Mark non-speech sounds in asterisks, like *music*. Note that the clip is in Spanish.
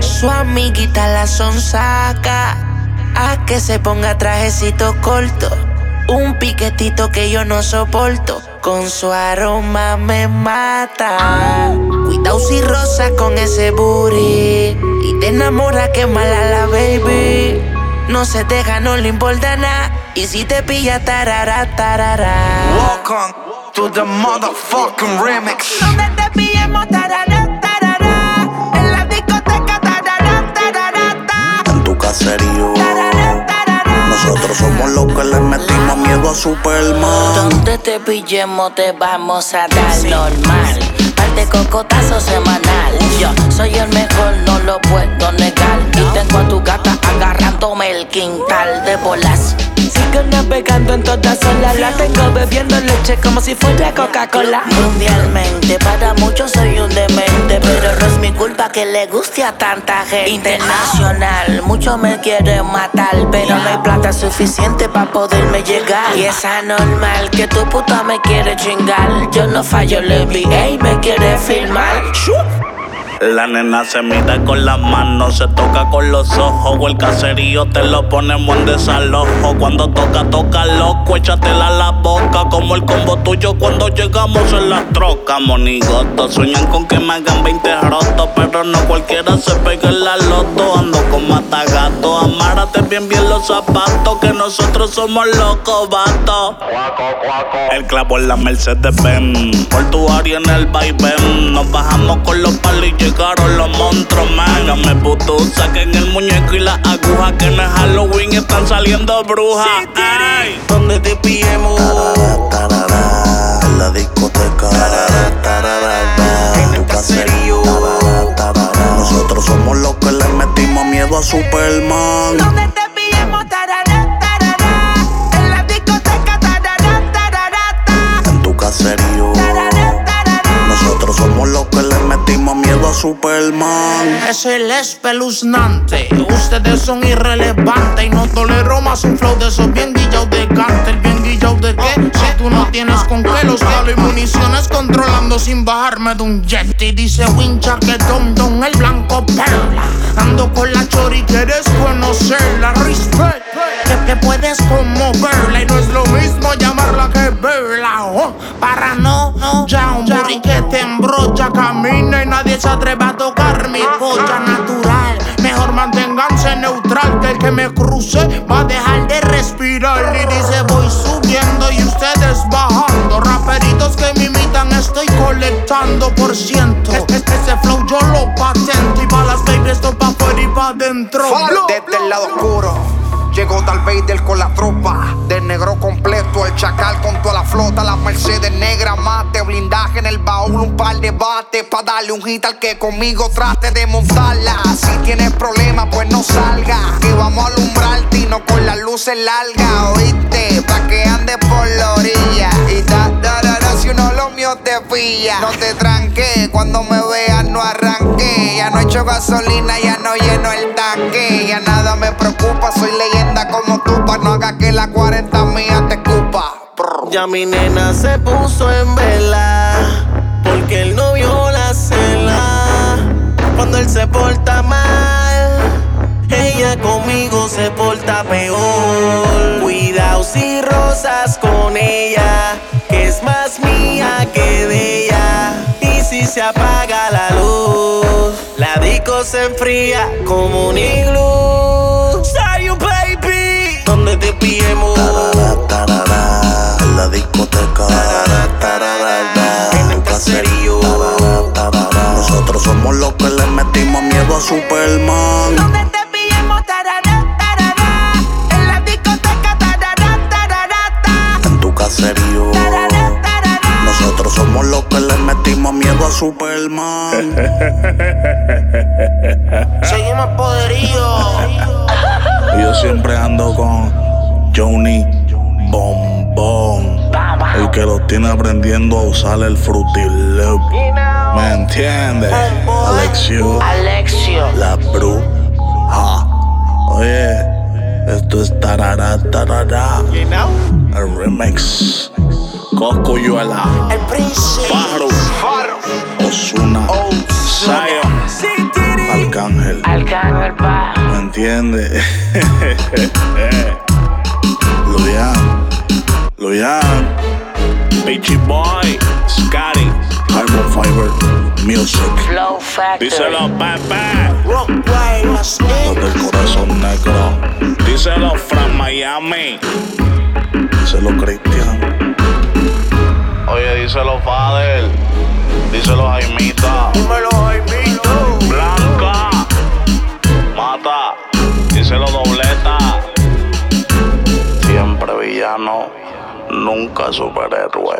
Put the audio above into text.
Su amiguita la sonsaca a que se ponga trajecito corto. Un piquetito que yo no soporto. Con su aroma me mata. Cuidado si rosa con ese booty. Y te enamora que mala la baby. No se deja, no le importa nada. Y si te pilla, tarara, tarara. Welcome to the motherfucking remix. Superman. Donde te pillemos te vamos a dar normal. Par de cocotazo semanal. Yo soy el mejor, no lo puedo negar. Y tengo a tu gata agarrándome el quintal de bolas. Navegando en todas olas. La tengo bebiendo leche como si fuera Coca-Cola. Mundialmente, para muchos soy un demente. Pero no es mi culpa que le guste a tanta gente. Internacional, muchos me quieren matar. Pero no hay plata suficiente para poderme llegar. Y es anormal que tu puta me quiere chingar. Yo no fallo, le vi, ey, me quiere filmar. La nena se mide con las manos, se toca con los ojos. O el caserío te lo ponemos en desalojo. Cuando toca, toca loco, échatela a la boca. Como el combo tuyo cuando llegamos en la troca. Monigoto, sueñan con que me hagan 20 rotos. Pero no cualquiera se pega en la loto. Ando con matagato, amárate bien, bien los zapatos. Que nosotros somos locos, vato. El clavo en la Mercedes Benz. Por tu área en el vaivén. Nos bajamos con los palos y llegaron los monstruos, man. Hágame puto, saquen el muñeco y la aguja. Que es Halloween, están saliendo brujas. Ay. Donde te pillemos. Tarara, en la discoteca. En el caserío. Nosotros somos los que le metimos miedo a Superman. Superman. Es el espeluznante. Ustedes son irrelevantes y no tolero más un flow de esos bien guillados de cártel. Bien guillados de qué? Si tú no tienes con qué los diablos y municiones controlando sin bajarme de un jet. Y dice wincha que don don el blanco perla. Ando con la chori, quieres conocerla. Respect. Que, que puedes como no, no, ya un booty que te embrocha, camina y nadie se atreve a tocar mi polla natural. Mejor manténganse neutral que el que me cruce va a dejar de respirar. Y dice voy subiendo y ustedes bajando. Raperitos que me imitan estoy colectando por ciento. Es- es- Ese flow yo lo patento y pa' las babies esto pa' afuera y pa' adentro. Desde el lado oscuro. Llegó Darth Vader con la tropa. Del negro completo, el chacal con toda la flota. La Mercedes negra mate, blindaje en el baúl, un par de bates. Pa' darle un hit al que conmigo trate de montarla. Si tienes problemas, pues no salga. Que vamos a alumbrarte y no con las luces largas, oíste. Pa' que andes por la orilla. Y da, da, da, da, si uno lo mío te pilla. No te tranques, cuando me veas no arranque. Gasolina, ya no lleno el tanque. Ya nada me preocupa, soy leyenda como tú. Pa' no haga que la 40 mía te escupa. Ya mi nena se puso en vela porque el novio la cela. Cuando él se porta mal, ella conmigo se porta peor. Cuidado si rosas con ella, que es más mía que de ella. Y si se apaga la luz, se enfría como un iglú. Say you baby, donde te pillemos. Superman. *laughs* Seguimos poderío. *laughs* Yo siempre ando con Johnny Bombón. El que los tiene aprendiendo a usar el Fruity Loop. ¿Me entiendes? Alexio, Alexio. la bruja. Oye, esto es tarara, tarara. El remix. Coscuyuela. El príncipe. Entiendes? Luyan, Luyan, Beachy Boy, Scotty, Carbon Fiber, Music. Flow Factory. Díselo, Pepe. Los del corazón negro. Díselo, from Miami. Díselo, Cristian. Oye, díselo, Fader. Díselo, Jaimita. Dímelo, नौ नौका जो बड़ा रुआ